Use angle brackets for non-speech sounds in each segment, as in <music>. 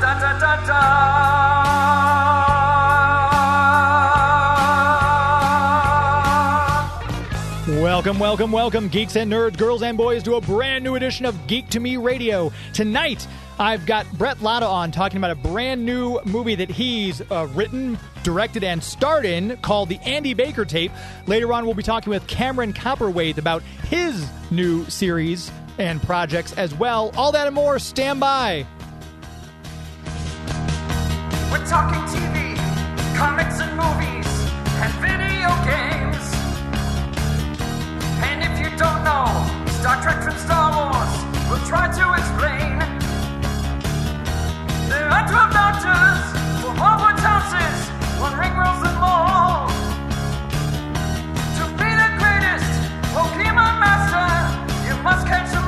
da da da da. Welcome, welcome, welcome, geeks and nerds, girls and boys, to a brand new edition of Geek to Me Radio. Tonight, I've got Bret Lada on talking about a brand new movie that he's uh, written, directed, and starred in called The Andy Baker Tape. Later on, we'll be talking with Cameron Cowperthwaite about his new series and projects as well. All that and more. Stand by. We're talking TV, comics and movies, and video games. You Star Trek from Star Wars, we'll try to explain. There are 12 doctors for Hogwarts houses, one ring rules them all. To be the greatest Pokemon master, you must catch them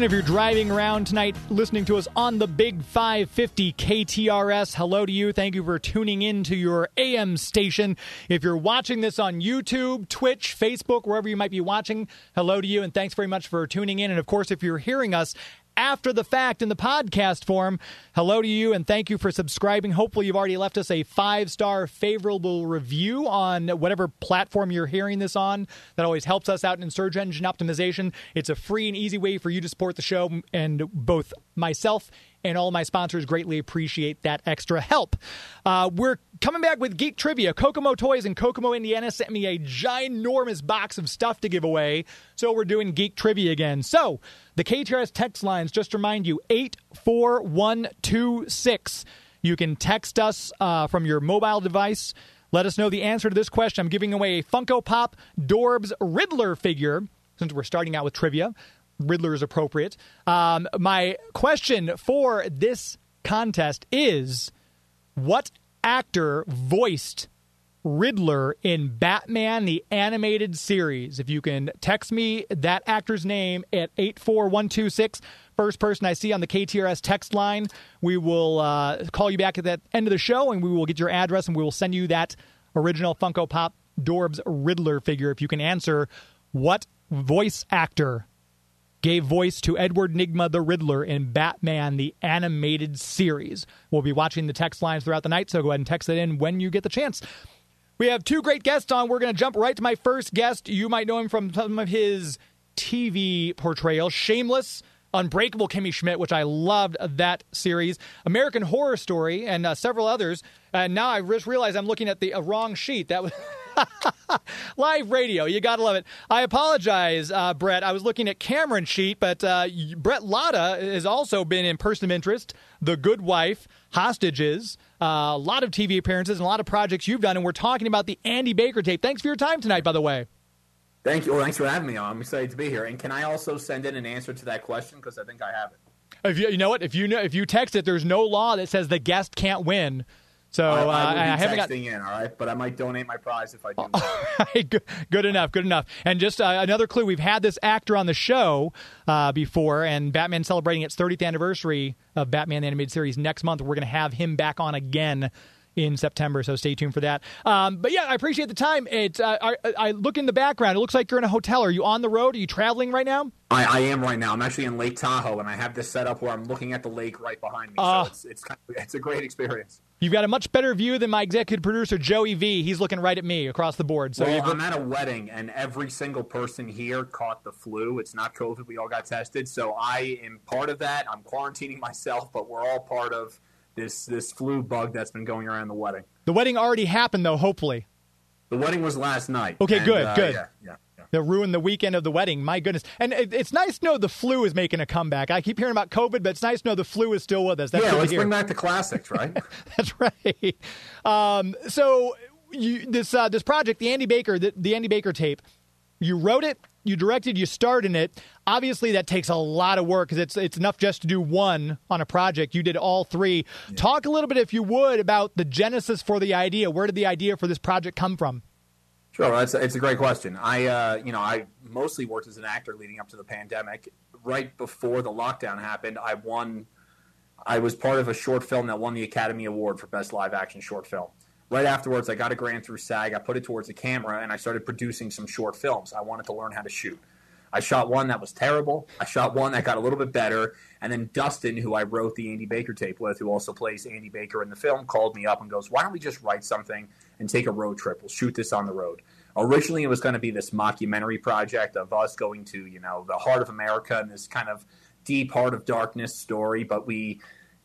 And if you're driving around tonight listening to us on the Big 550 KTRS, hello to you. Thank you for tuning in to your AM station. If you're watching this on YouTube, Twitch, Facebook, wherever you might be watching, hello to you. And thanks very much for tuning in. And of course, if you're hearing us after the fact in the podcast form, hello to you and thank you for subscribing. Hopefully, you've already left us a five star favorable review on whatever platform you're hearing this on. That always helps us out in search engine optimization. It's a free and easy way for you to support the show, and both myself and all my sponsors greatly appreciate that extra help. Uh, we're coming back with Geek Trivia. Kokomo Toys in Kokomo, Indiana sent me a ginormous box of stuff to give away, so we're doing Geek Trivia again. So, the KTRS text lines, just remind you, 84126. You can text us uh, from your mobile device. Let us know the answer to this question. I'm giving away a Funko Pop Dorbz Riddler figure since we're starting out with trivia. Riddler is appropriate. Um, my question for this contest is what actor voiced Riddler in Batman the Animated Series? If you can text me that actor's name at 84126, first person I see on the KTRS text line, we will uh, call you back at the end of the show and we will get your address and we will send you that original Funko Pop Dorbz Riddler figure if you can answer what voice actor gave voice to Edward Nygma the Riddler in Batman the Animated Series. We'll be watching the text lines throughout the night, so go ahead and text it in when you get the chance. We have two great guests on. We're going to jump right to my first guest. You might know him from some of his TV portrayals Shameless, Unbreakable Kimmy Schmidt, which I loved that series, American Horror Story, and uh, several others. And now I just realized I'm looking at the uh, wrong sheet. That was. <laughs> <laughs> Live radio, you gotta love it. I apologize, uh, Brett. I was looking at Cameron sheet, but uh, Bret Lada has also been in Person of Interest, The Good Wife, Hostages, uh, a lot of TV appearances, and a lot of projects you've done. And we're talking about the Andy Baker tape. Thanks for your time tonight, by the way. Thank you. Well, thanks for having me on. I'm excited to be here. And can I also send in an answer to that question because I think I have it. If you, you know what, if you know, if you text it, there's no law that says the guest can't win. So I, uh, I will be I haven't got. texting in, all right? But I might donate my prize if I do. <laughs> good, good enough, good enough. And just uh, another clue: we've had this actor on the show uh, before, and Batman celebrating its 30th anniversary of Batman the Animated Series next month. We're going to have him back on again in September, so stay tuned for that. Um, but yeah, I appreciate the time. It's uh, I, I look in the background. It looks like you're in a hotel. Are you on the road? Are you traveling right now? I, I am right now. I'm actually in Lake Tahoe, and I have this set up where I'm looking at the lake right behind me. Ah. so it's it's, kind of, it's a great experience. You've got a much better view than my executive producer Joey V. He's looking right at me across the board. So well, you've- I'm at a wedding, and every single person here caught the flu. It's not COVID. We all got tested, so I am part of that. I'm quarantining <laughs> myself, but we're all part of this this flu bug that's been going around the wedding. the wedding already happened, though. Hopefully, The wedding was last night. Okay, and, good, uh, good. Yeah, yeah, yeah. that ruined the weekend of the wedding. My goodness. And it, it's nice to know the flu is making a comeback. I keep hearing about COVID, but it's nice to know the flu is still with us. That's yeah, let's bring back the classics, right? <laughs> That's right. Um, so you, this uh, this project, the Andy Baker, the, the Andy Baker tape, you wrote it, you directed, you starred in it. Obviously, that takes a lot of work because it's it's enough just to do one on a project. You did all three. Yeah. Talk a little bit, if you would, about the genesis for the idea. Where did the idea for this project come from? Sure, that's it's a great question. I, uh, you know, I mostly worked as an actor leading up to the pandemic. Right before the lockdown happened, I won. I was part of a short film that won the Academy Award for Best Live Action Short Film right afterwards, I got a grant through SAG. I put it towards the camera, and I started producing some short films. I wanted to learn how to shoot. I shot one that was terrible. I shot one that got a little bit better. And then Dustin, who I wrote the Andy Baker tape with, who also plays Andy Baker in the film, called me up and goes, Why don't we just write something and take a road trip? We'll shoot this on the road. Originally, it was going to be this mockumentary project of us going to, you know, the heart of America and this kind of deep heart of darkness story. But we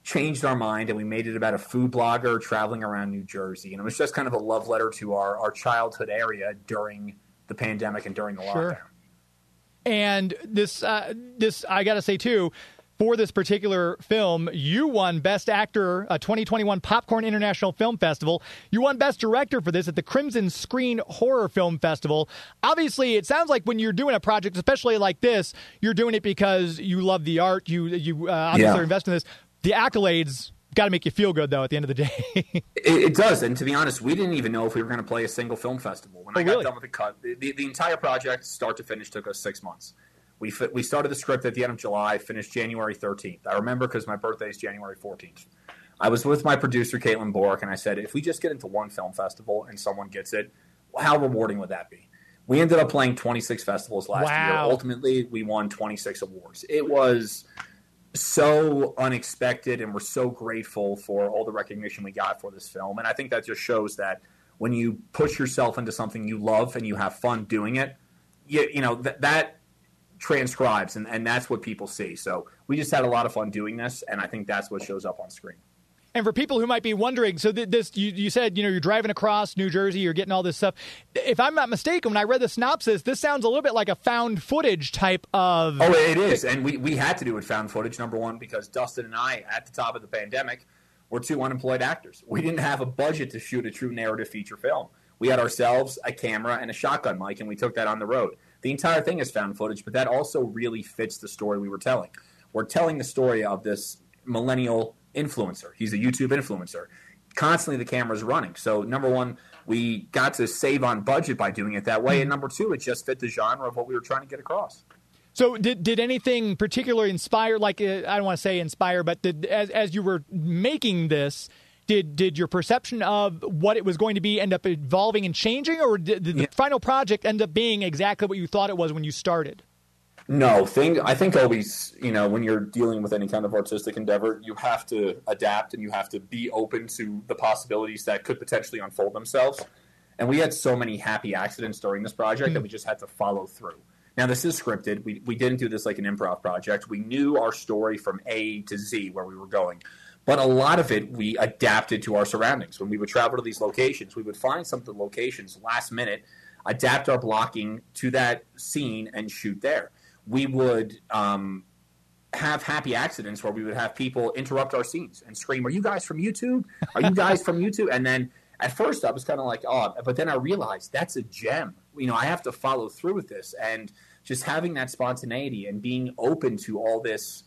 changed our mind and we made it about a food blogger traveling around New Jersey. And it was just kind of a love letter to our, our childhood area during the pandemic and during the sure. lockdown. And this, uh, this I got to say too, for this particular film, you won Best Actor, uh, 2021 Popcorn International Film Festival. You won Best Director for this at the Crimson Screen Horror Film Festival. Obviously, it sounds like when you're doing a project, especially like this, you're doing it because you love the art. You you uh, obviously yeah. invest in this the accolades got to make you feel good though at the end of the day. <laughs> It, it, does and to be honest we didn't even know if we were going to play a single film festival. When oh, i got really? done with the cut the, the, the, entire project start to finish took us six months. We, we started the script at the end of july finished january 13th i remember because my birthday is january 14th i was with my producer caitlin bork and i said if we just get into one film festival and someone gets it how rewarding would that be? We ended up playing 26 festivals last wow. year ultimately we won 26 awards. It was so unexpected and we're so grateful for all the recognition we got for this film. And i think that just shows that when you push yourself into something you love and you have fun doing it you, you know th- that transcribes and, and that's what people see. So we just had a lot of fun doing this and i think that's what shows up on screen and for people who might be wondering, so this you, you said you know you're driving across New Jersey, you're getting all this stuff. If I'm not mistaken, when I read the synopsis, this sounds a little bit like a found footage type of. Oh, it is, and we we had to do it found footage. Number one, because Dustin and I, at the top of the pandemic, were two unemployed actors. We didn't have a budget to shoot a true narrative feature film. We had ourselves a camera and a shotgun mic, and we took that on the road. The entire thing is found footage, but that also really fits the story we were telling. We're telling the story of this millennial influencer. He's a YouTube influencer. Constantly the camera's running. So number one, we got to save on budget by doing it that way, and number two, it just fit the genre of what we were trying to get across. So did did anything particularly inspire? Like uh, I don't want to say inspire, but did, as as you were making this, did did your perception of what it was going to be end up evolving and changing, or did, did the yeah. final project end up being exactly what you thought it was when you started? No, thing I think always, you know, when you're dealing with any kind of artistic endeavor, you have to adapt and you have to be open to the possibilities that could potentially unfold themselves. And we had so many happy accidents during this project mm. that we just had to follow through. Now, this is scripted. We, we didn't do this like an improv project. We knew our story from A to Z where we were going. But a lot of it we adapted to our surroundings. When we would travel to these locations, we would find some of the locations last minute, adapt our blocking to that scene, and shoot there we would um, have happy accidents where we would have people interrupt our scenes and scream, "Are you guys from YouTube? Are you guys from YouTube?" And then at first I was kind of like, "Oh," but then I realized that's a gem. You know, I have to follow through with this, and just having that spontaneity and being open to all this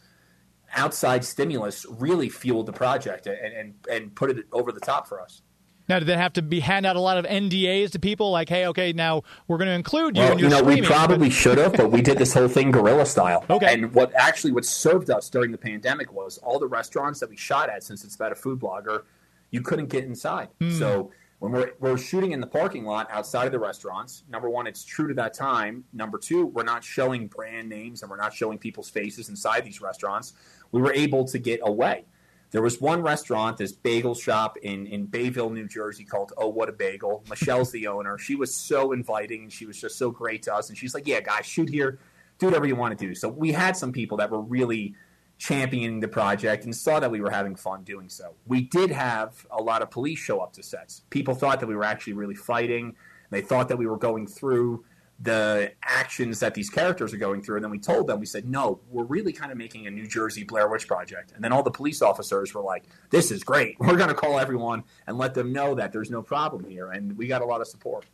outside stimulus really fueled the project and and, and put it over the top for us. Now, did they have to be hand out a lot of NDAs to people like, hey, okay, now we're going to include you? Well, you know, we probably but... should have, but we did this whole thing guerrilla style. Okay. And what actually what served us during the pandemic was all the restaurants that we shot at, since it's about a food blogger, you couldn't get inside. Mm. So when we're, we're shooting in the parking lot outside of the restaurants, number one, it's true to that time. Number two, we're not showing brand names and we're not showing people's faces inside these restaurants. We were able to get away. There was one restaurant, this bagel shop in, in Bayville, New Jersey called Oh What a Bagel. Michelle's the owner. She was so inviting and she was just so great to us. And she's like, Yeah, guys, shoot here, do whatever you want to do. So we had some people that were really championing the project and saw that we were having fun doing so. We did have a lot of police show up to sets. People thought that we were actually really fighting. They thought that we were going through the actions that these characters are going through. And then we told them, we said, no, we're really kind of making a New Jersey Blair Witch Project. And then all the police officers were like, this is great. We're going to call everyone and let them know that there's no problem here. And we got a lot of support.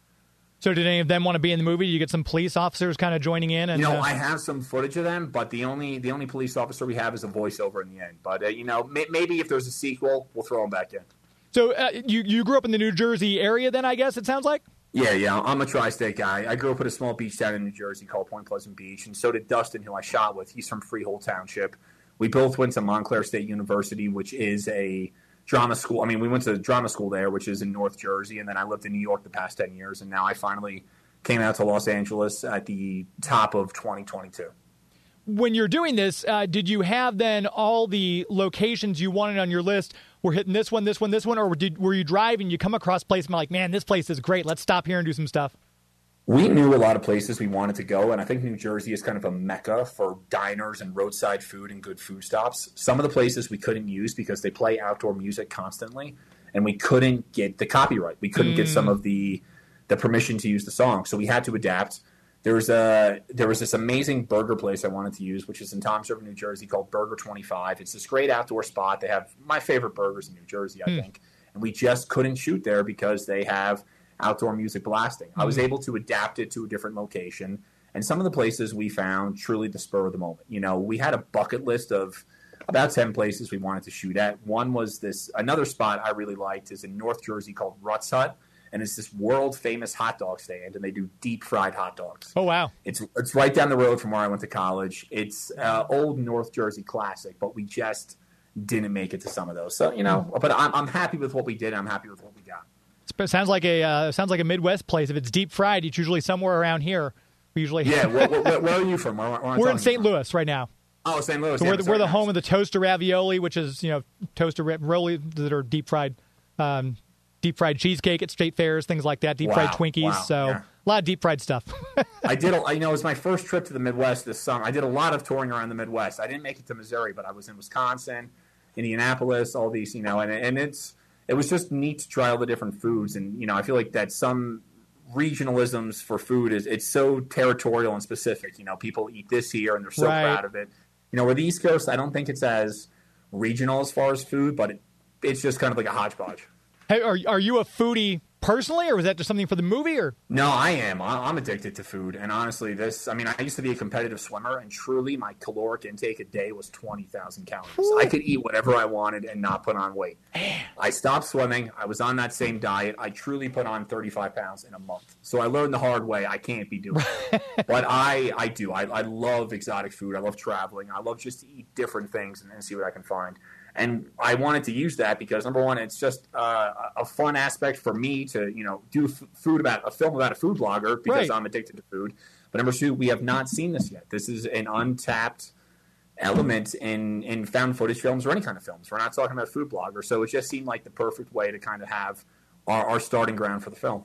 So did any of them want to be in the movie? Did you get some police officers kind of joining in? And You know, uh, I have some footage of them, but the only the only police officer we have is a voiceover in the end. But uh, you know, may, maybe if there's a sequel, we'll throw them back in. so uh, you you grew up in the New Jersey area, then I guess it sounds like. Yeah, yeah, I'm a tri-state guy. I grew up at a small beach town in New Jersey called Point Pleasant Beach, and so did Dustin, who I shot with. He's from Freehold Township. We both went to Montclair State University, which is a drama school. I mean, we went to drama school there, which is in North Jersey, and then I lived in New York the past ten years, and now I finally came out to Los Angeles at the top of 2022. When you're doing this, uh, did you have then all the locations you wanted on your list? We're hitting this one, this one, this one, or did, were you driving? You come across place and like, man, this place is great. Let's stop here and do some stuff. we knew a lot of places we wanted to go, and I think New Jersey is kind of a mecca for diners and roadside food and good food stops. Some of the places we couldn't use because they play outdoor music constantly, and we couldn't get the copyright. We couldn't get some mm. of the the permission to use the song, so we had to adapt. There was a there was this amazing burger place I wanted to use, which is in Toms River, New Jersey, called Burger Twenty Five. It's this great outdoor spot. They have my favorite burgers in New Jersey, I hmm. think, and we just couldn't shoot there because they have outdoor music blasting. I was hmm. able to adapt it to a different location, and some of the places we found truly the spur of the moment. You know, we had a bucket list of about 10 places we wanted to shoot at. One was this, another spot I really liked is in North Jersey called Rutt's Hut, and it's this world famous hot dog stand, and they do deep fried hot dogs. Oh, wow. It's it's right down the road from where I went to college. It's uh, old North Jersey classic, but we just didn't make it to some of those. So you know, but I'm, I'm happy with what we did. And I'm happy with what we got. It sounds like a uh, sounds like a Midwest place. If it's deep fried, it's usually somewhere around here. We usually Yeah, where, where, where are you from? Where, <laughs> we're in St. Louis right now. Oh, St. Louis. So yeah, we're the, sorry, we're the nice. home of the toaster ravioli, which is you know toaster ravioli that are deep fried, um, deep fried cheesecake at state fairs, things like that. Deep fried Twinkies. wow, so yeah. a lot of deep fried stuff. <laughs> I did. A, I know it was my first trip to the Midwest this summer. I did a lot of touring around the Midwest. I didn't make it to Missouri, but I was in Wisconsin, Indianapolis, all these, you know, and and it's it was just neat to try all the different foods, and you know, I feel like that some regionalisms for food is it's so territorial and specific. You know, people eat this here and they're so Right. proud of it. You know, where the East Coast, I don't think it's as regional as far as food, but it, it's just kind of like a hodgepodge. Hey, are are you a foodie personally, or was that just something for the movie? Or No, I am. I'm addicted to food, and honestly, this. I mean, I used to be a competitive swimmer, and truly, my caloric intake a day was twenty thousand calories. I could eat whatever I wanted and not put on weight. I stopped swimming. I was on that same diet. I truly put on thirty five pounds in a month. So I learned the hard way. I can't be doing, it. <laughs> but I, I do. I, I love exotic food. I love traveling. I love just to eat different things and, and see what I can find. And I wanted to use that because number one, it's just uh, a fun aspect for me to you know do f- food about a film about a food blogger because Right. I'm addicted to food. But number two, we have not seen this yet. This is an untapped element in in found footage films or any kind of films. We're not talking about food bloggers, so it just seemed like the perfect way to kind of have our, our starting ground for the film.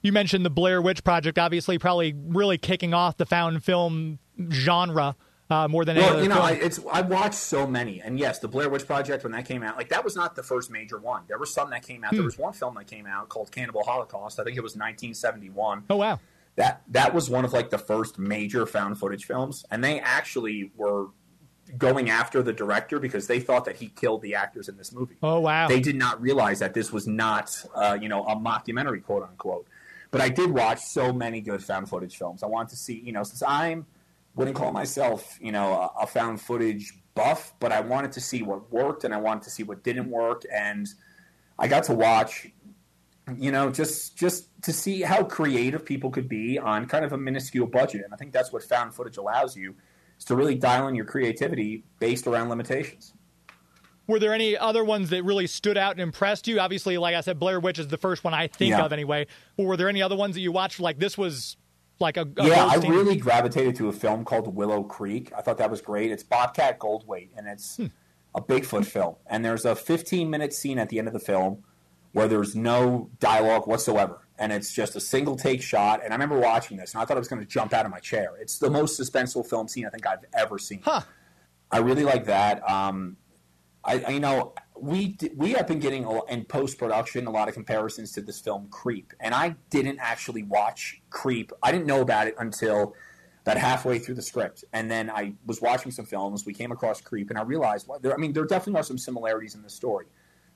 you mentioned the Blair Witch Project, obviously, probably really kicking off the found film genre uh, more than Well, you know, film. I, it's I watched so many, and yes, the Blair Witch Project when that came out, like that was not the first major one. There were some that came out. Hmm. There was one film that came out called Cannibal Holocaust. I think it was 1971. oh wow. That that was one of like the first major found footage films, and they actually were going after the director because they thought that he killed the actors in this movie. Oh wow. They did not realize that this was not, uh, you know, a mockumentary, quote unquote. But I did watch so many good found footage films. I wanted to see, you know, since I'm wouldn't call myself, you know, a, found footage buff, but I wanted to see what worked and I wanted to see what didn't work, and I got to watch, you know, just just to see how creative people could be on kind of a minuscule budget, and I think that's what found footage allows you, is to really dial in your creativity based around limitations. Were there any other ones that really stood out and impressed you? Obviously, like I said, Blair Witch is the first one I think Yeah. of anyway. Or were there any other ones that you watched like this was like a, a yeah, I really gravitated to a film called Willow Creek. I thought that was great. It's Bobcat Goldthwait, and it's a Bigfoot film. And there's a 15 minute scene at the end of the film where there's no dialogue whatsoever, and it's just a single take shot. And I remember watching this, and I thought I was going to jump out of my chair. It's the most suspenseful film scene I think I've ever seen. Huh. I really like that. Um, I, I you know we we have been getting in post production a lot of comparisons to this film Creep, and I didn't actually watch Creep. I didn't know about it until about halfway through the script, and then I was watching some films. We came across Creep, and I realized, well, there, I mean, there definitely are some similarities in the story.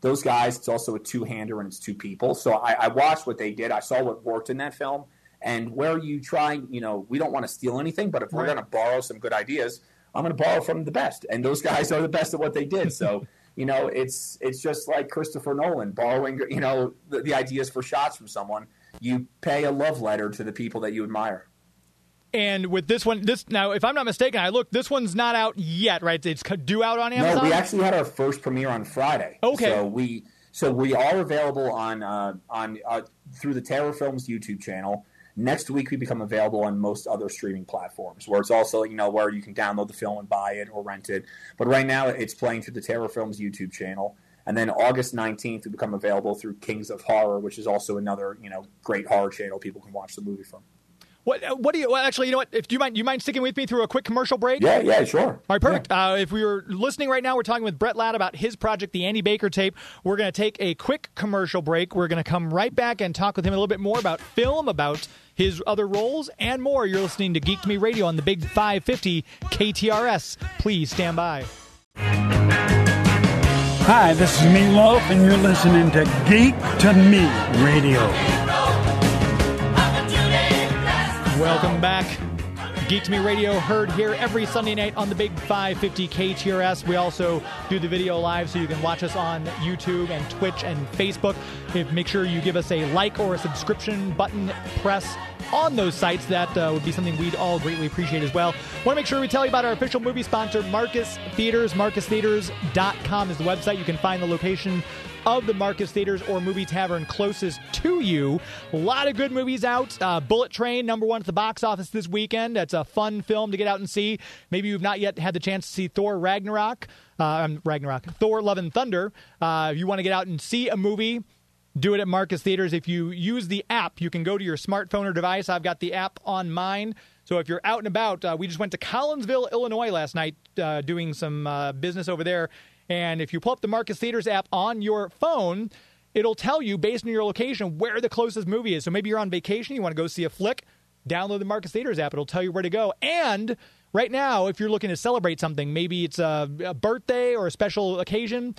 Those guys, it's also a two hander and it's two people. So I, I watched what they did. I saw what worked in that film, And where you try, you know, we don't want to steal anything, but if we're Right. going to borrow some good ideas, I'm going to borrow from the best. And those guys are the best at what they did. So, you know, it's it's just like Christopher Nolan borrowing, you know, the, the ideas for shots from someone. You pay a love letter to the people that you admire. And with this one, this now, if I'm not mistaken, I look, this one's not out yet, right? It's due out on Amazon. No, we actually had our first premiere on Friday. Okay. So we so we are available on uh, on uh, through the Terror Films YouTube channel. Next week we become available on most other streaming platforms, where it's also you know where you can download the film and buy it or rent it. But right now it's playing through the Terror Films YouTube channel. And then August 19th, we become available through Kings of Horror, which is also another, you know, great horror channel people can watch the movie from. What? uh, What do you? Well, actually, you know what? If do you mind, you mind sticking with me through a quick commercial break? Yeah, yeah, sure. All right, perfect. Uh, if we were listening right now, we're talking with Brett Ladd about his project, the Andy Baker tape. We're going to take a quick commercial break. We're going to come right back and talk with him a little bit more about film, about his other roles, and more. You're listening to Geek to Me Radio on the Big 550 KTRS. Please stand by. Hi, this is Meatloaf, and you're listening to Geek to Me Radio. Welcome back. Geek to Me Radio heard here every Sunday night on the Big 550 KTRS. We also do the video live so you can watch us on YouTube and Twitch and Facebook. If, make sure you give us a like or a subscription button press on those sites. That uh, would be something we'd all greatly appreciate as well. Want to make sure we tell you about our official movie sponsor, Marcus Theaters. MarcusTheaters.com is the website. You can find the location of the Marcus Theaters or Movie Tavern closest to you. A lot of good movies out. Uh, Bullet Train, number one at the box office this weekend. That's a fun film to get out and see. Maybe you've not yet had the chance to see Thor Ragnarok. Uh, um, Ragnarok. Thor Love and Thunder. Uh, if you want to get out and see a movie, do it at Marcus Theaters. If you use the app, you can go to your smartphone or device. I've got the app on mine. So if you're out and about, uh, we just went to Collinsville, Illinois last night uh, doing some uh, business over there. And if you pull up the Marcus Theaters app on your phone, it'll tell you based on your location where the closest movie is. So maybe you're on vacation, you want to go see a flick, download the Marcus Theaters app. It'll tell you where to go. And right now, if you're looking to celebrate something, maybe it's a, a birthday or a special occasion,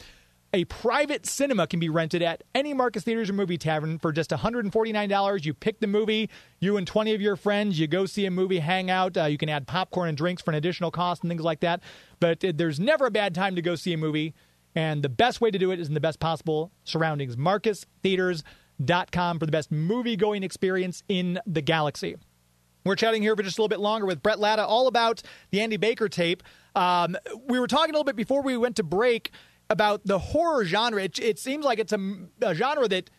a private cinema can be rented at any Marcus Theaters or Movie Tavern for just $149. You pick the movie, you and 20 of your friends, you go see a movie, hang out. Uh, you can add popcorn and drinks for an additional cost and things like that. But uh, there's never a bad time to go see a movie. And the best way to do it is in the best possible surroundings. MarcusTheaters.com for the best movie going experience in the galaxy. We're chatting here for just a little bit longer with Bret Lada, all about the Andy Baker tape. Um, we were talking a little bit before we went to break about the horror genre. It, it seems like it's a, a genre that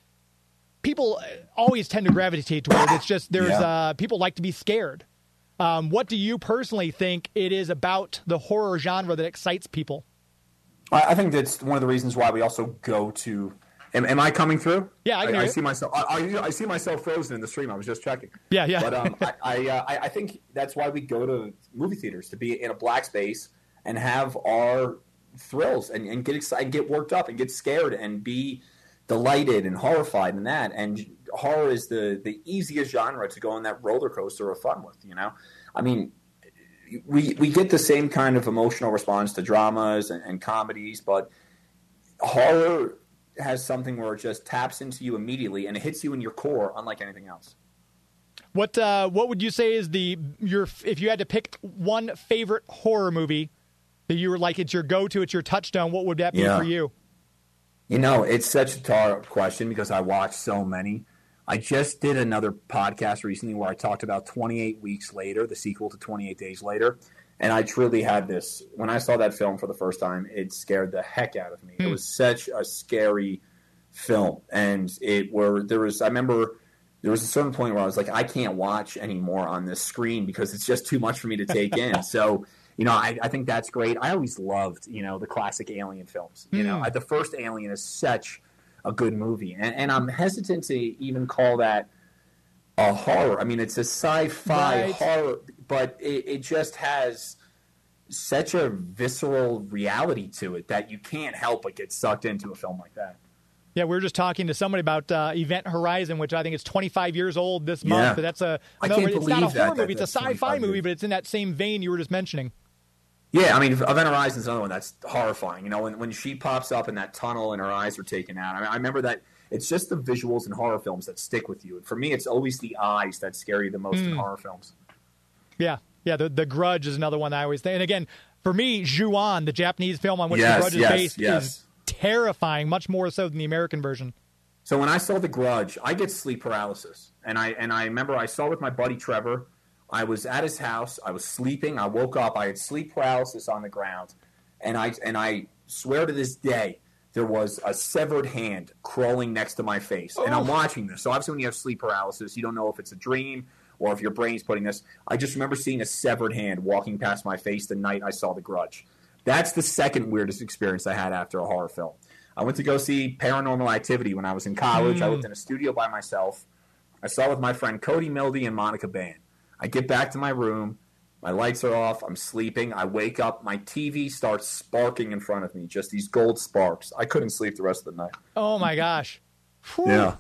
people always tend to gravitate towards. It's just there's Yeah. uh, people like to be scared. Um, what do you personally think it is about the horror genre that excites people? I I think that's one of the reasons why we also go to. Am, am I coming through? Yeah, I I, you. see myself. I, I, I see myself frozen in the stream. I was just checking. Yeah, yeah. But um, <laughs> I I, uh, I I think that's why we go to movie theaters to be in a black space and have our thrills and, and get excited, get worked up, and get scared and be delighted and horrified in that. And horror is the the easiest genre to go on that roller coaster of fun with. You know, I mean, we we get the same kind of emotional response to dramas and, and comedies, but horror has something where it just taps into you immediately and it hits you in your core, unlike anything else. What uh, what would you say is the your if you had to pick one favorite horror movie that you were like it's your go to, it's your touchdown? What would that be Yeah. for you? You know, it's such a hard question because I watch so many. I just did another podcast recently where I talked about 28 Weeks Later, the sequel to 28 Days Later. And I truly had this. When I saw that film for the first time, it scared the heck out of me. It hmm. was such a scary film. And it were, there was, I remember there was a certain point where I was like, I can't watch anymore on this screen because it's just too much for me to take in. <laughs> So, you know, I, I think that's great. I always loved, you know, the classic Alien films. You know, I, the first Alien is such a good movie, and, and I'm hesitant to even call that a horror. I mean, it's a sci-fi Right. horror, but it, it just has such a visceral reality to it that you can't help but get sucked into a film like that. Yeah, we were just talking to somebody about uh, Event Horizon, which I think is 25 years old this month. Yeah. But that's a I no, it's not a horror that movie; it's a sci-fi movie, years. but it's in that same vein you were just mentioning. Yeah, I mean, Event Horizon's another one that's horrifying. You know, when, when she pops up in that tunnel and her eyes are taken out. I, mean, I remember that it's just the visuals in horror films that stick with you. And for me, it's always the eyes that scare you the most in hmm. horror films. Yeah, yeah. The the Grudge is another one that I always think. And again, for me, Ju-On, the Japanese film on which Yes, the Grudge yes, is based, yes. is terrifying, much more so than the American version. So when I saw The Grudge, I get sleep paralysis, and I and I remember I saw with my buddy Trevor. I was at his house. I was sleeping. I woke up. I had sleep paralysis on the ground, and I and I swear to this day there was a severed hand crawling next to my face, and I'm oh. watching this. So obviously, when you have sleep paralysis, you don't know if it's a dream or if your brain's putting this. I just remember seeing a severed hand walking past my face the night I saw The Grudge. That's the second weirdest experience I had after a horror film. I went to go see Paranormal Activity when I was in college. I hmm. lived in a studio by myself. I saw it with my friend Cody Mildy and Monica Ban. I get back to my room. My lights are off. I'm sleeping. I wake up. My TV starts sparking in front of me, just these gold sparks. I couldn't sleep the rest of the night. Oh my gosh. Whew.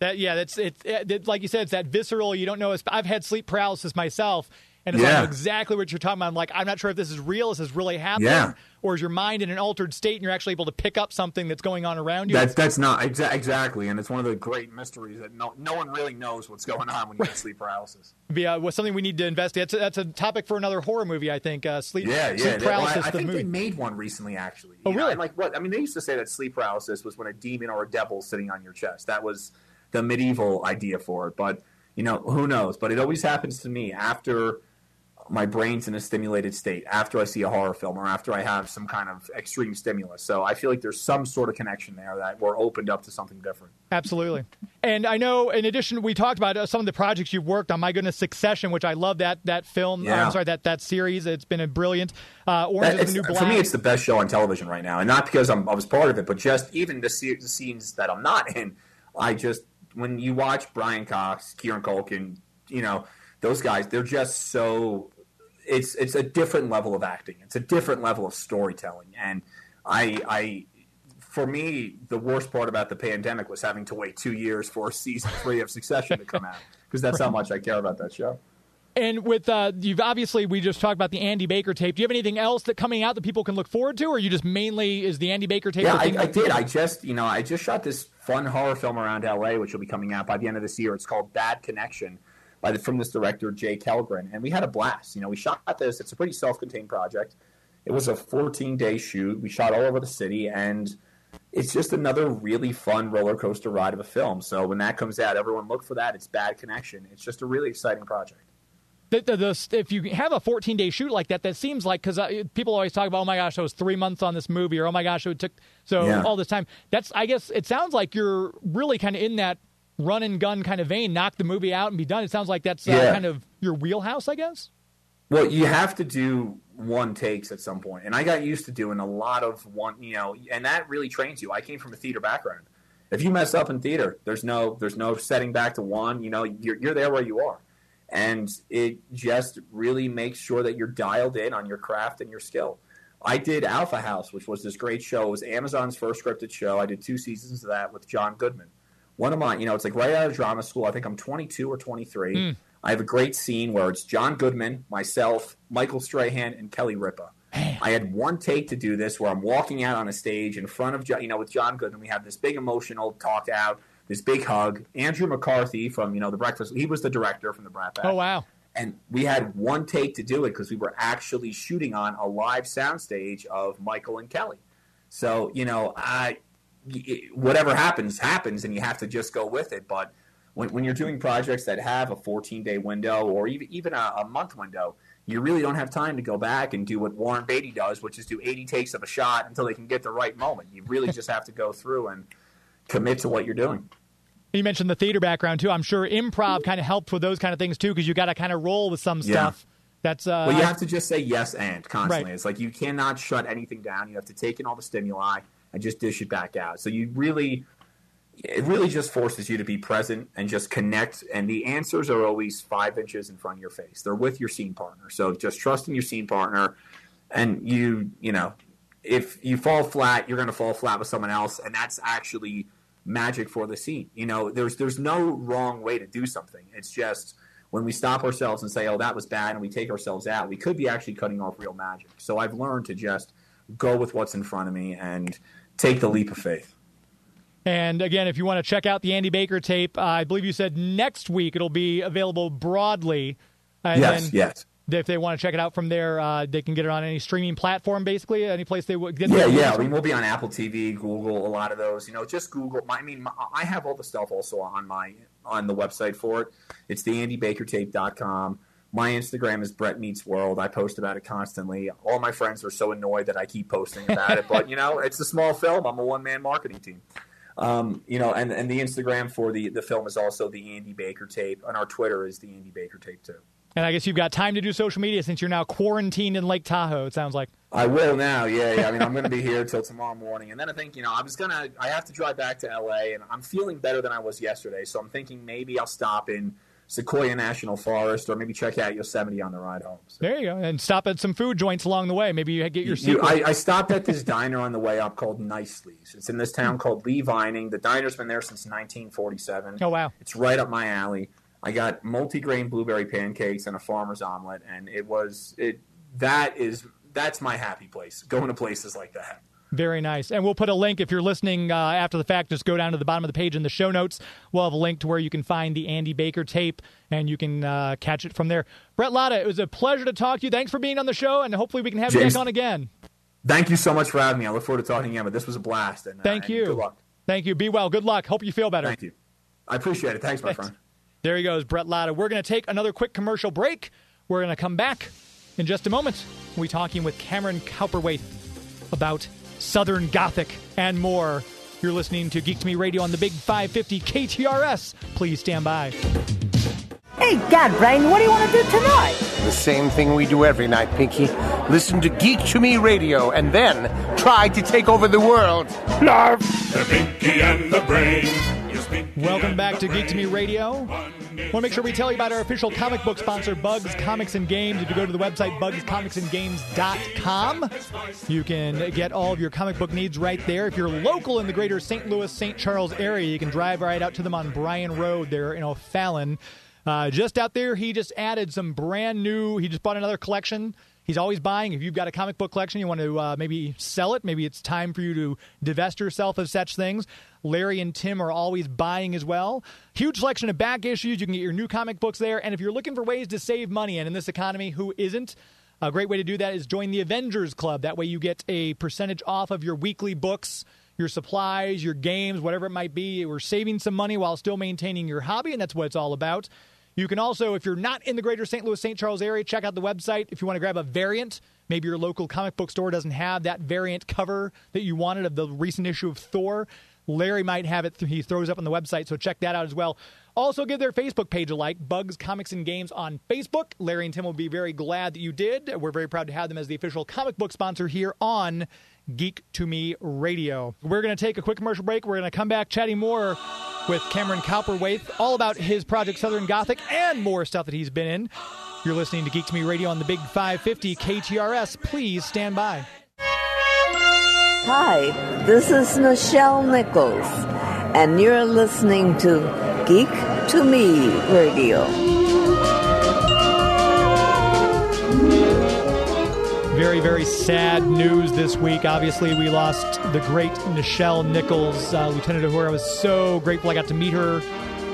That yeah, that's it's it, like you said, it's that visceral. You don't know. I've had sleep paralysis myself, and it's Yeah. like exactly what you're talking about. I'm like, I'm not sure if this is real. this Is really happening? Yeah. Or is your mind in an altered state and you're actually able to pick up something that's going on around you? That's that's not exa- exactly, and it's one of the great mysteries that no no one really knows what's going on when you get sleep paralysis. <laughs> Yeah, was something we need to investigate. That's a, that's a topic for another horror movie, I think. Uh, sleep, Yeah, yeah. sleep They- well, paralysis. I, I think they made one recently, actually. Oh, You really? like what? I mean, they used to say that sleep paralysis was when a demon or a devil sitting on your chest. That was the medieval idea for it. But you know, who knows? But it always happens to me after my brain's in a stimulated state, after I see a horror film, or after I have some kind of extreme stimulus. So I feel like there's some sort of connection there that we're opened up to something different. Absolutely. And I know, in addition, we talked about uh, some of the projects you've worked on. My goodness, Succession, which I love that that film. uh, Yeah. I'm sorry, that that series. It's been a brilliant. Uh, Orange is the New Black. for me, it's the best show on television right now, and not because I'm, I was part of it, but just even the, se- the scenes that I'm not in. I just when you watch Brian Cox, Kieran Culkin, you know those guys, they're just so. It's it's a different level of acting. It's a different level of storytelling, and I I. For me, the worst part about the pandemic was having to wait two years for season <laughs> three of Succession to come out because that's how much I care about that show. And with uh, you've obviously we just talked about the Andy Baker tape. Do you have anything else that coming out that people can look forward to, or you just mainly is the Andy Baker tape? Yeah, I, I did. I just, you know, I just shot this fun horror film around LA, which will be coming out by the end of this year. It's called Bad Connection, by the, from this director Jay Kelgren, and we had a blast. You know, we shot this. It's a pretty self-contained project. It was a 14-day shoot. We shot all over the city, and it's just another really fun roller coaster ride of a film. So when that comes out, everyone look for that. It's Bad Connection. It's just a really exciting project. the, the, the, if you have a 14 day shoot like that, that seems like because people always talk about, oh my gosh, I was three months on this movie, or oh my gosh, it took so Yeah. all this time. That's I guess it sounds like you're really kind of in that run and gun kind of vein, knock the movie out and be done. It sounds like that's uh, Yeah. kind of your wheelhouse, I guess. Well, you have to do one takes at some point, and I got used to doing a lot of one, you know, and that really trains you. I came from a theater background. If you mess up in theater, there's no there's no setting back to one. You know, you're you're there where you are, and it just really makes sure that you're dialed in on your craft and your skill. I did Alpha House, which was this great show. It was Amazon's first scripted show. I did two seasons of that with John Goodman. One of my, you know, it's like right out of drama school. I think I'm 22 or 23. Hmm. I have a great scene where it's John Goodman, myself, Michael Strahan, and Kelly Ripa. I had one take to do this where I'm walking out on a stage in front of, you know, with John Goodman. We have this big emotional talk out, this big hug. Andrew McCarthy from, you know, The Breakfast, he was the director from The Brat Pack Oh wow. and we had one take to do it because we were actually shooting on a live soundstage of Michael and Kelly. So you know, I whatever happens happens, and you have to just go with it. But when, when you're doing projects that have a 14 day window or even even a, a month window, you really don't have time to go back and do what Warren Beatty does, which is do 80 takes of a shot until they can get the right moment. You really just have to go through and commit to what you're doing. You mentioned the theater background too. I'm sure improv kind of helped with those kind of things too, because you got to kind of roll with some Yeah. stuff. That's uh, Well, you have to just say yes and constantly. Right. It's like you cannot shut anything down. You have to take in all the stimuli and just dish it back out. So you really, it really just forces you to be present and just connect. And the answers are always five inches in front of your face. They're with your scene partner. So just trust in your scene partner, and you, you know, if you fall flat, you're going to fall flat with someone else, and that's actually magic for the scene. You know, there's there's no wrong way to do something. It's just when we stop ourselves and say, "Oh, that was bad," and we take ourselves out, we could be actually cutting off real magic. So I've learned to just go with what's in front of me and take the leap of faith. And again, if you want to check out the Andy Baker tape, uh, I believe you said next week it'll be available broadly. And yes, then yes. If they want to check it out from there, uh, they can get it on any streaming platform, basically, any place they would get. Yeah, yeah. I mean, we'll be on Apple TV, Google, a lot of those. You know, just Google. I mean, my, I have all the stuff also on my on the website for it. It's the AndyBakerTape.com. My Instagram is Brett Meets World. I post about it constantly. All my friends are so annoyed that I keep posting about it, but you know, it's a small film. I'm a one man marketing team. Um, you know, and, and the Instagram for the, the film is also the Andy Baker tape, and our Twitter is the Andy Baker tape too. And I guess you've got time to do social media since you're now quarantined in Lake Tahoe. It sounds like. I will now. Yeah, yeah. I mean, I'm going to be here till tomorrow morning, and then I think you know I was gonna. I have to drive back to LA, and I'm feeling better than I was yesterday. So I'm thinking maybe I'll stop in Sequoia National Forest, or maybe check out Yosemite on the ride home. So. There you go, and stop at some food joints along the way. Maybe you get your. You, I, I, stopped at this diner on the way up called Nicely's. It's in this town called Lee Vining. The diner's been there since 1947. Oh wow! It's right up my alley. I got multi-grain blueberry pancakes and a farmer's omelet, and it was it. That is that's my happy place. Going to places like that. Very nice. And we'll put a link if you're listening uh, after the fact. Just go down to the bottom of the page in the show notes. We'll have a link to where you can find the Andy Baker tape and you can uh, catch it from there. Bret Lada, it was a pleasure to talk to you. Thanks for being on the show, and hopefully we can have James, you back on again. Thank you so much for having me. I look forward to talking to you again. But this was a blast. And, Thank uh, you. good luck. Thank you. Be well. Good luck. Hope you feel better. Thank you. I appreciate it. Thanks, my Thanks. friend. There he goes, Bret Lada. We're going to take another quick commercial break. We're going to come back in just a moment. We'll be talking with Cameron Cowperthwaite about Southern Gothic and more. You're listening to Geek to Me Radio on the Big 550 KTRS. Please stand by. Hey, God, Brain, what do you want to do tonight? The same thing we do every night, Pinky. Listen to Geek to Me Radio and then try to take over the world. Larf. The Pinky and the Brain. Yes, Pinky Welcome back the to Geek to Me Brain. Radio. Want to make sure we tell you about our official comic book sponsor, Bugs Comics and Games. If you go to the website bugscomicsandgames.com, you can get all of your comic book needs right there. If you're local in the greater St. Louis, St. Charles area, you can drive right out to them on Bryan Road there in O'Fallon. Uh, just out there, he just added some brand new, he just bought another collection. He's always buying. If you've got a comic book collection, you want to uh, maybe sell it. Maybe it's time for you to divest yourself of such things. Larry and Tim are always buying as well. Huge selection of back issues. You can get your new comic books there. And if you're looking for ways to save money, and in this economy, who isn't? A great way to do that is join the Avengers Club. That way, you get a percentage off of your weekly books, your supplies, your games, whatever it might be. We're saving some money while still maintaining your hobby, and that's what it's all about. You can also, if you're not in the greater St. Louis, St. Charles area, check out the website. If you want to grab a variant, maybe your local comic book store doesn't have that variant cover that you wanted of the recent issue of Thor. Larry might have it. He throws up on the website, so check that out as well. Also, give their Facebook page a like, Bugs Comics and Games on Facebook. Larry and Tim will be very glad that you did. We're very proud to have them as the official comic book sponsor here on Geek to Me Radio. We're going to take a quick commercial break. We're going to come back chatting more with Cameron Cowperthwaite, all about his project Southern Gothic and more stuff that he's been in. You're listening to Geek to Me Radio on the Big 550 KTRS. Please stand by. Hi, this is Nichelle Nichols, and you're listening to Geek to Me Radio. Very, very sad news this week. Obviously, we lost the great Nichelle Nichols, uh, Lieutenant Uhura. I was so grateful I got to meet her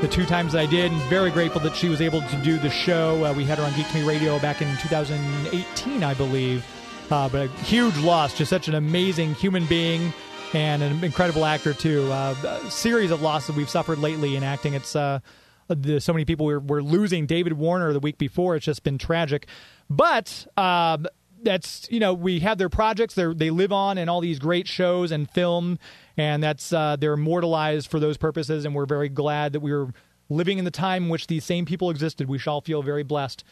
the two times that I did, and very grateful that she was able to do the show. Uh, we had her on Geek to Me Radio back in 2018, I believe. Uh, but a huge loss. Just such an amazing human being and an incredible actor, too. Uh, a series of losses we've suffered lately in acting. It's uh, the, so many people we're, we're losing. David Warner the week before. It's just been tragic. But um, that's you know we have their projects they they live on in all these great shows and film and that's uh, they're immortalized for those purposes and we're very glad that we are living in the time in which these same people existed we shall feel very blessed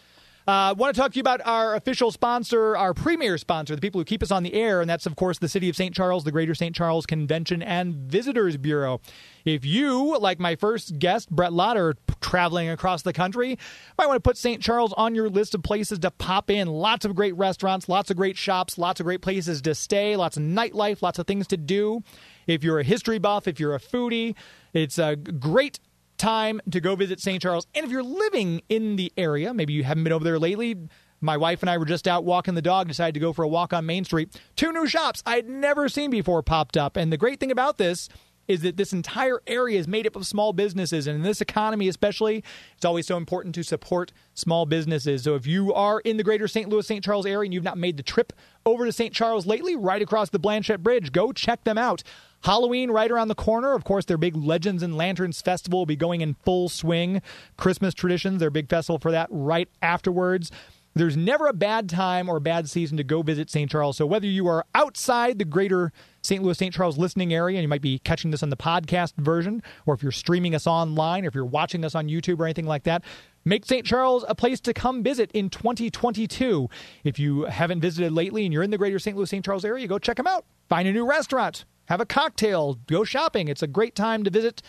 I uh, want to talk to you about our official sponsor, our premier sponsor, the people who keep us on the air, and that's, of course, the City of St. Charles, the Greater St. Charles Convention and Visitors Bureau. If you, like my first guest, Bret Lada, are traveling across the country, might want to put St. Charles on your list of places to pop in. Lots of great restaurants, lots of great shops, lots of great places to stay, lots of nightlife, lots of things to do. If you're a history buff, if you're a foodie, it's a great time to go visit St. Charles. And if you're living in the area, maybe you haven't been over there lately. My wife and I were just out walking the dog, decided to go for a walk on Main Street. Two new shops I'd never seen before popped up. And the great thing about this is that this entire area is made up of small businesses. And in this economy, especially, it's always so important to support small businesses. So if you are in the greater St. Louis, St. Charles area and you've not made the trip over to St. Charles lately, right across the Blanchette Bridge, go check them out. Halloween right around the corner. Of course, their big Legends and Lanterns Festival will be going in full swing. Christmas traditions, their big festival for that right afterwards. There's never a bad time or bad season to go visit St. Charles. So whether you are outside the greater St. Louis, St. Charles listening area, and you might be catching this on the podcast version, or if you're streaming us online, or if you're watching us on YouTube or anything like that, make St. Charles a place to come visit in 2022. If you haven't visited lately and you're in the greater St. Louis, St. Charles area, go check them out. Find a new restaurant, have a cocktail, go shopping. It's a great time to visit,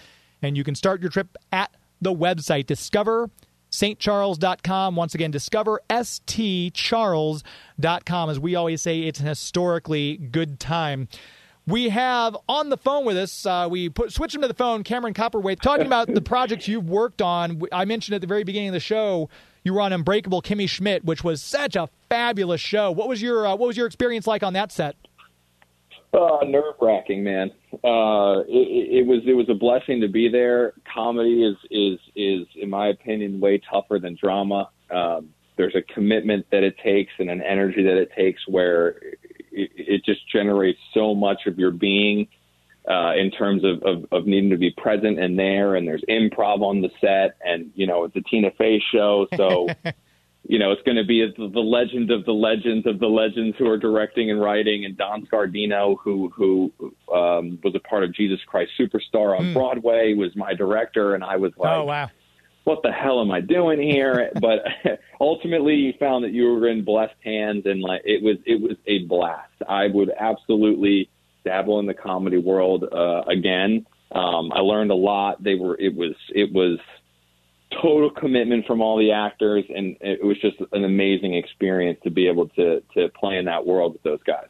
and you can start your trip at the website. Discover stcharles.com. Once again, discover stcharles.com. As we always say, it's an historically good time. We have on the phone with us, uh, we put switch him to the phone, Cameron Cowperthwaite, talking about the projects you've worked on. I mentioned at the very beginning of the show, you were on Unbreakable Kimmy Schmidt, which was such a fabulous show. What was your uh, what was your experience like on that set? Uh, nerve wracking, man. Uh, it, it was it was a blessing to be there. Comedy is is is, in my opinion, way tougher than drama. Um, there's a commitment that it takes and an energy that it takes where it, it just generates so much of your being uh, in terms of, of, of needing to be present and there. And there's improv on the set, and you know it's a Tina Fey show, so. <laughs> you know, it's going to be the legend of the legends of the legends who are directing and writing, and Don Scardino, who who um, was a part of Jesus Christ Superstar on Hmm. Broadway, was my director, and I was like, oh wow! what the hell am I doing here? <laughs> but ultimately, you found that you were in blessed hands, and like it was it was a blast. I would absolutely dabble in the comedy world uh, again. Um, I learned a lot. They were it was it was total commitment from all the actors, and it was just an amazing experience to be able to to play in that world with those guys.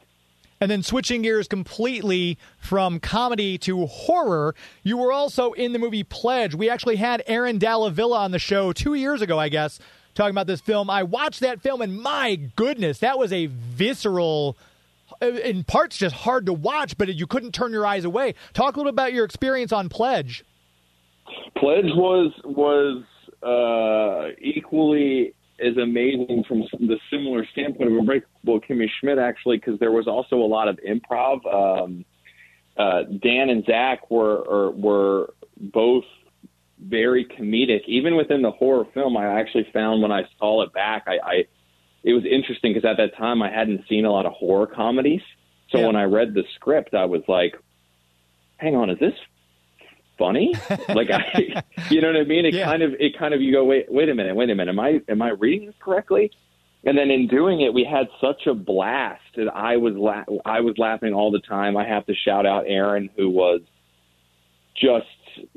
And then switching gears completely from comedy to horror, you were also in the movie Pledge. We actually had Aaron Dalla Villa on the show two years ago, I guess, talking about this film. I watched that film, and my goodness, that was a visceral, in parts just hard to watch, but you couldn't turn your eyes away. Talk a little about your experience on Pledge. Pledge was was uh, equally as amazing from the similar standpoint of Unbreakable Kimmy Schmidt, actually, because there was also a lot of improv. Um, uh, Dan and Zach were or, were both very comedic, even within the horror film. I actually found when I saw it back, I, I it was interesting because at that time I hadn't seen a lot of horror comedies. So Yeah. when I read the script, I was like, "Hang on, is this funny?" <laughs> like I, you know what I mean? It Yeah. kind of it kind of you go, "Wait, wait a minute, wait a minute. Am I am I reading this correctly?" And then in doing it, we had such a blast that I was la- I was laughing all the time. I have to shout out Aaron, who was just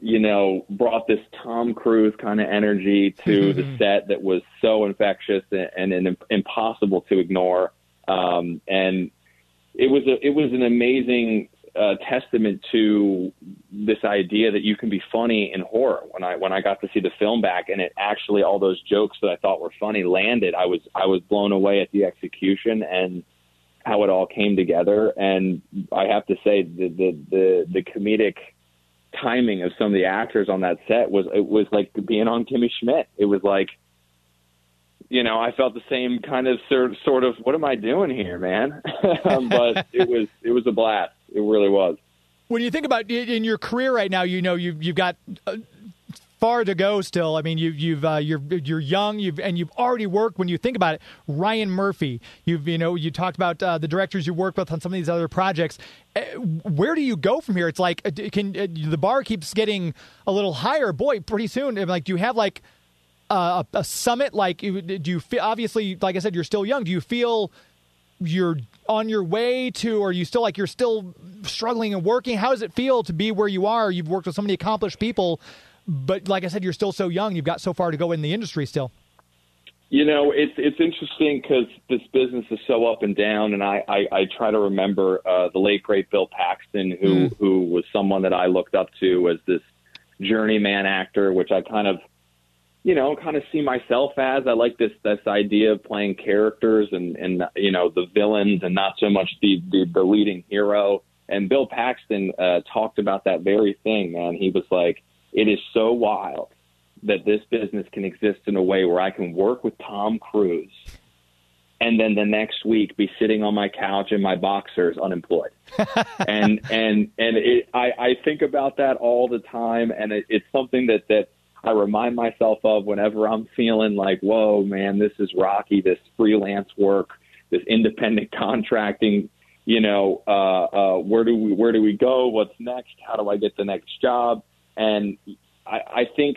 you know brought this Tom Cruise kind of energy to <laughs> the set that was so infectious and, and, and impossible to ignore. Um, and it was a, it was an amazing uh, testament to this idea that you can be funny in horror. When I when I got to see the film back and it actually all those jokes that I thought were funny landed, I was I was blown away at the execution and how it all came together. And I have to say the the the, the comedic timing of some of the actors on that set was it was like being on Kimmy Schmidt. It was like you know, I felt the same kind of sort sort of what am I doing here, man? <laughs> Um, but it was it was a blast. It really was. When you think about in your career right now, you know you've you've got uh, far to go still. I mean, you, you've uh, you're you're young, you've and you've already worked. When you think about it, Ryan Murphy, you've you know you talked about uh, the directors you worked with on some of these other projects. Uh, Where do you go from here? It's like uh, can uh, the bar keeps getting a little higher. Boy, pretty soon, like do you have like a, a summit? Like do you feel obviously, like I said, you're still young. Do you feel you're on your way to, or you still like you're still struggling and working? How does it feel to be where you are? You've worked with so many accomplished people, but like I said, you're still so young. You've got so far to go in the industry still. You know, it's it's interesting because this business is so up and down, and I I, I try to remember uh, the late great Bill Paxton, who who was someone that I looked up to as this journeyman actor, which I kind of you know, kind of see myself as. I like this this idea of playing characters and and you know the villains and not so much the the, the leading hero. And Bill Paxton uh, talked about that very thing, man. He was like, "It is so wild that this business can exist in a way where I can work with Tom Cruise." And then the next week, be sitting on my couch in my boxers, unemployed, <laughs> and and and it, I I think about that all the time, and it, it's something that that I remind myself of whenever I'm feeling like, whoa, man, this is rocky, this freelance work, this independent <laughs> contracting. You know, uh, uh, where do we where do we go? What's next? How do I get the next job? And I, I think,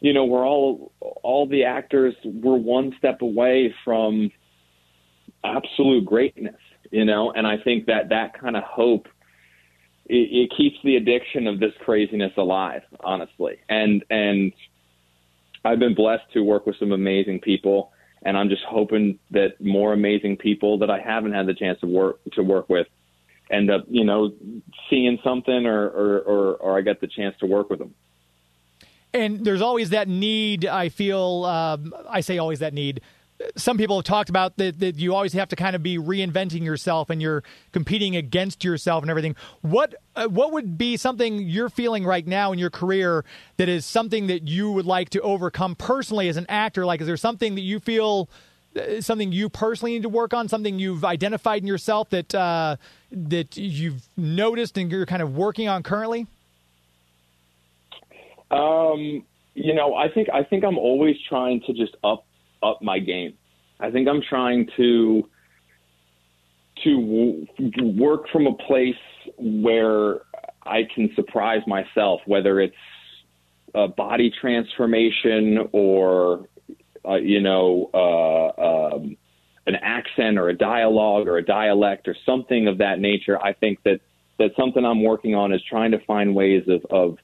you know, we're all all the actors. We're one step away from absolute greatness. You know, and I think that that kind of hope it, it keeps the addiction of this craziness alive, honestly. And and I've been blessed to work with some amazing people, and I'm just hoping that more amazing people that I haven't had the chance to work to work with end up, you know, seeing something, or or or, or I get the chance to work with them. And there's always that need. I feel. Um, I say always that need some people have talked about that, that you always have to kind of be reinventing yourself and you're competing against yourself and everything. What uh, what would be something you're feeling right now in your career that is something that you would like to overcome personally as an actor? Like, is there something that you feel? uh, Something you personally need to work on, something you've identified in yourself that uh, that you've noticed and you're kind of working on currently. Um, you know, I think I think I'm always trying to just up up my game. I think I'm trying to to work from a place where I can surprise myself, whether it's a body transformation or uh, you know uh, um, an accent or a dialogue or a dialect or something of that nature. I think that that something I'm working on is trying to find ways of, of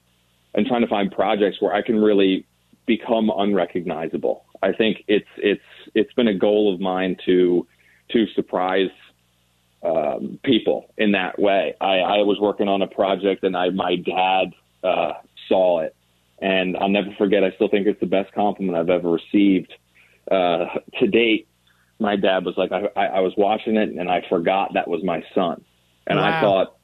and trying to find projects where I can really become unrecognizable. I think it's it's it's been a goal of mine to to surprise um, people in that way. I, I was working on a project and I my dad uh, saw it, and I'll never forget. I still think it's the best compliment I've ever received uh, to date. My dad was like, I, I, I was watching it and I forgot that was my son, and I thought,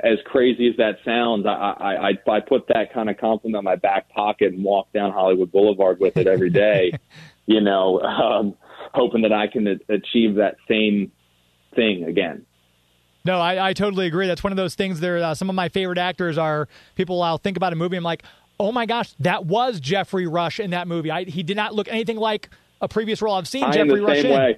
as crazy as that sounds, I, I, I, I put that kind of compliment in my back pocket and walk down Hollywood Boulevard with it every day, <laughs> you know, um, hoping that I can a- achieve that same thing again. No, I, I totally agree. That's one of those things. There, uh, some of my favorite actors are people. I'll think about a movie. I'm like, oh my gosh, that was Geoffrey Rush in that movie. I, he did not look anything like a previous role I've seen I Geoffrey the Rush same in. way.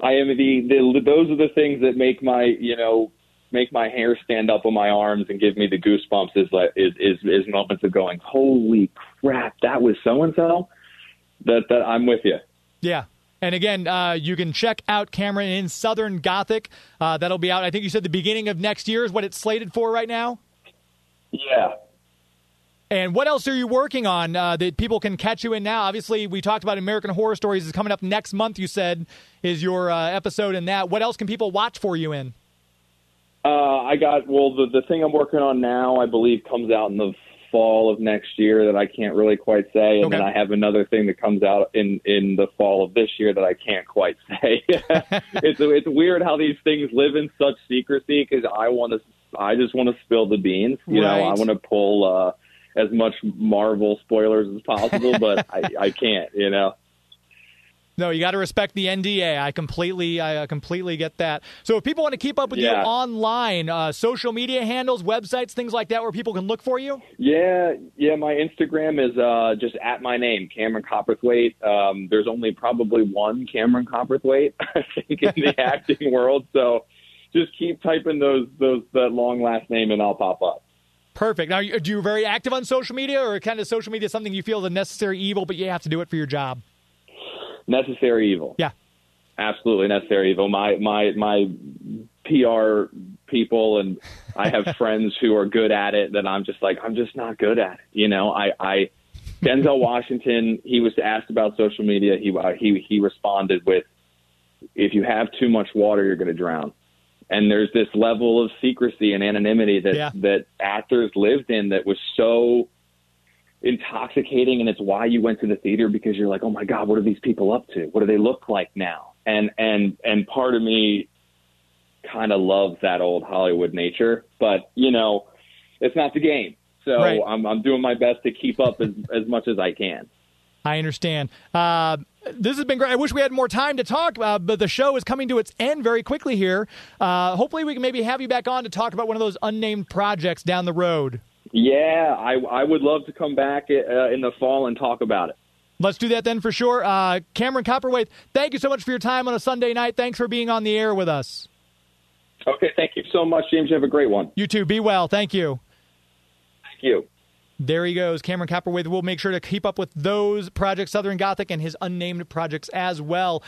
I am the, the those are the things that make my you know make my hair stand up on my arms and give me the goosebumps is like is is, is moments of going holy crap that was so and so that that I'm with you. Yeah. And again, uh, you can check out Cameron in Southern Gothic. Uh, that'll be out. I think you said the beginning of next year is what it's slated for right now. Yeah. And what else are you working on uh, that people can catch you in now? Obviously, we talked about American Horror Stories is coming up next month. You said is your uh, episode in that. What else can people watch for you in? Uh, I got well. The the thing I'm working on now, I believe, comes out in the fall of next year that I can't really quite say, and then I have another thing that comes out in in the fall of this year that I can't quite <laughs> say. <laughs> it's it's weird how these things live in such secrecy because I want to. I just want to spill the beans. You know, I want to pull uh, as much Marvel spoilers as possible, but <laughs> I, I can't. You know. No, you got to respect the NDA. I completely, I uh, completely get that. So, if people want to keep up with you online, uh, social media handles, websites, things like that, where people can look for you. Yeah, yeah. My Instagram is uh, just at my name, Cameron Cowperthwaite. Um, there's only probably one Cameron Cowperthwaite, <laughs> I think, in the <laughs> acting world. So just keep typing those those that long last name, and I'll pop up. Perfect. Now, do you very active on social media, or kind of social media something you feel is a necessary evil, but you have to do it for your job? Necessary evil. Yeah. absolutely necessary evil. My my my PR people and I have <laughs> friends who are good at it that I'm just like I'm just not good at it. You know, I I Denzel Washington he was asked about social media. He uh, he he responded with, "If you have too much water, you're going to drown." and there's this level of secrecy and anonymity that Yeah. that actors lived in that was so intoxicating and it's why you went to the theater because you're like oh my god what are these people up to what do they look like now and and and part of me kind of loves that old hollywood nature but you know it's not the game so Right. i'm i'm doing my best to keep up as as much as i can I understand. Uh, this has been great. I wish we had more time to talk, uh, but the show is coming to its end very quickly here. Uh, hopefully, we can maybe have you back on to talk about one of those unnamed projects down the road. Yeah i i would love to come back uh, in the fall and talk about it Let's do that then for sure. Uh, Cameron Cowperthwaite, thank you so much for your time on a Sunday night. Thanks for being on the air with us. okay thank you so much james you have a great one You too. Be well. Thank you. thank you There he goes, Cameron Cowperthwaite. We'll make sure to keep up with those projects, Southern Gothic, and his unnamed projects as well.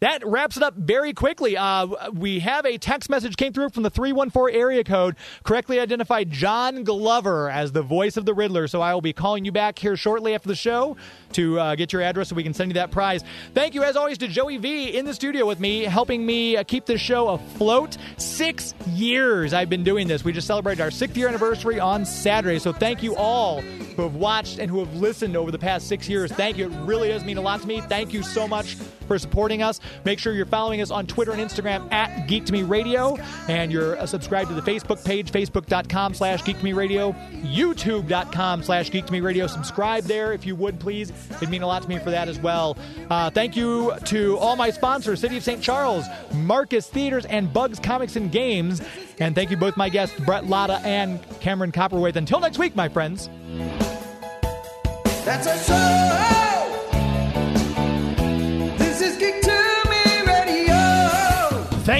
That wraps it up very quickly. Uh, we have a text message came through from the 314 area code, correctly identified John Glover as the voice of the Riddler. So I will be calling you back here shortly after the show to uh, get your address so we can send you that prize. Thank you, as always, to Joey V in the studio with me, helping me uh, keep this show afloat. Six years I've been doing this. We just celebrated our sixth year anniversary on Saturday. So thank you all who have watched and who have listened over the past six years. Thank you. It really does mean a lot to me. Thank you so much for supporting us. Make sure you're following us on Twitter and Instagram at Geek to Me Radio, and you're uh, subscribed to the Facebook page, facebook.com slash Geek to Me Radio, youtube.com slash Geek to Me Radio. Subscribe there if you would, please. It'd mean a lot to me for that as well. Uh, thank you to all my sponsors, City of St. Charles, Marcus Theaters, and Bugs Comics and Games. And thank you both my guests, Bret Lada and Cameron Cowperthwaite. Until next week, my friends. That's a show.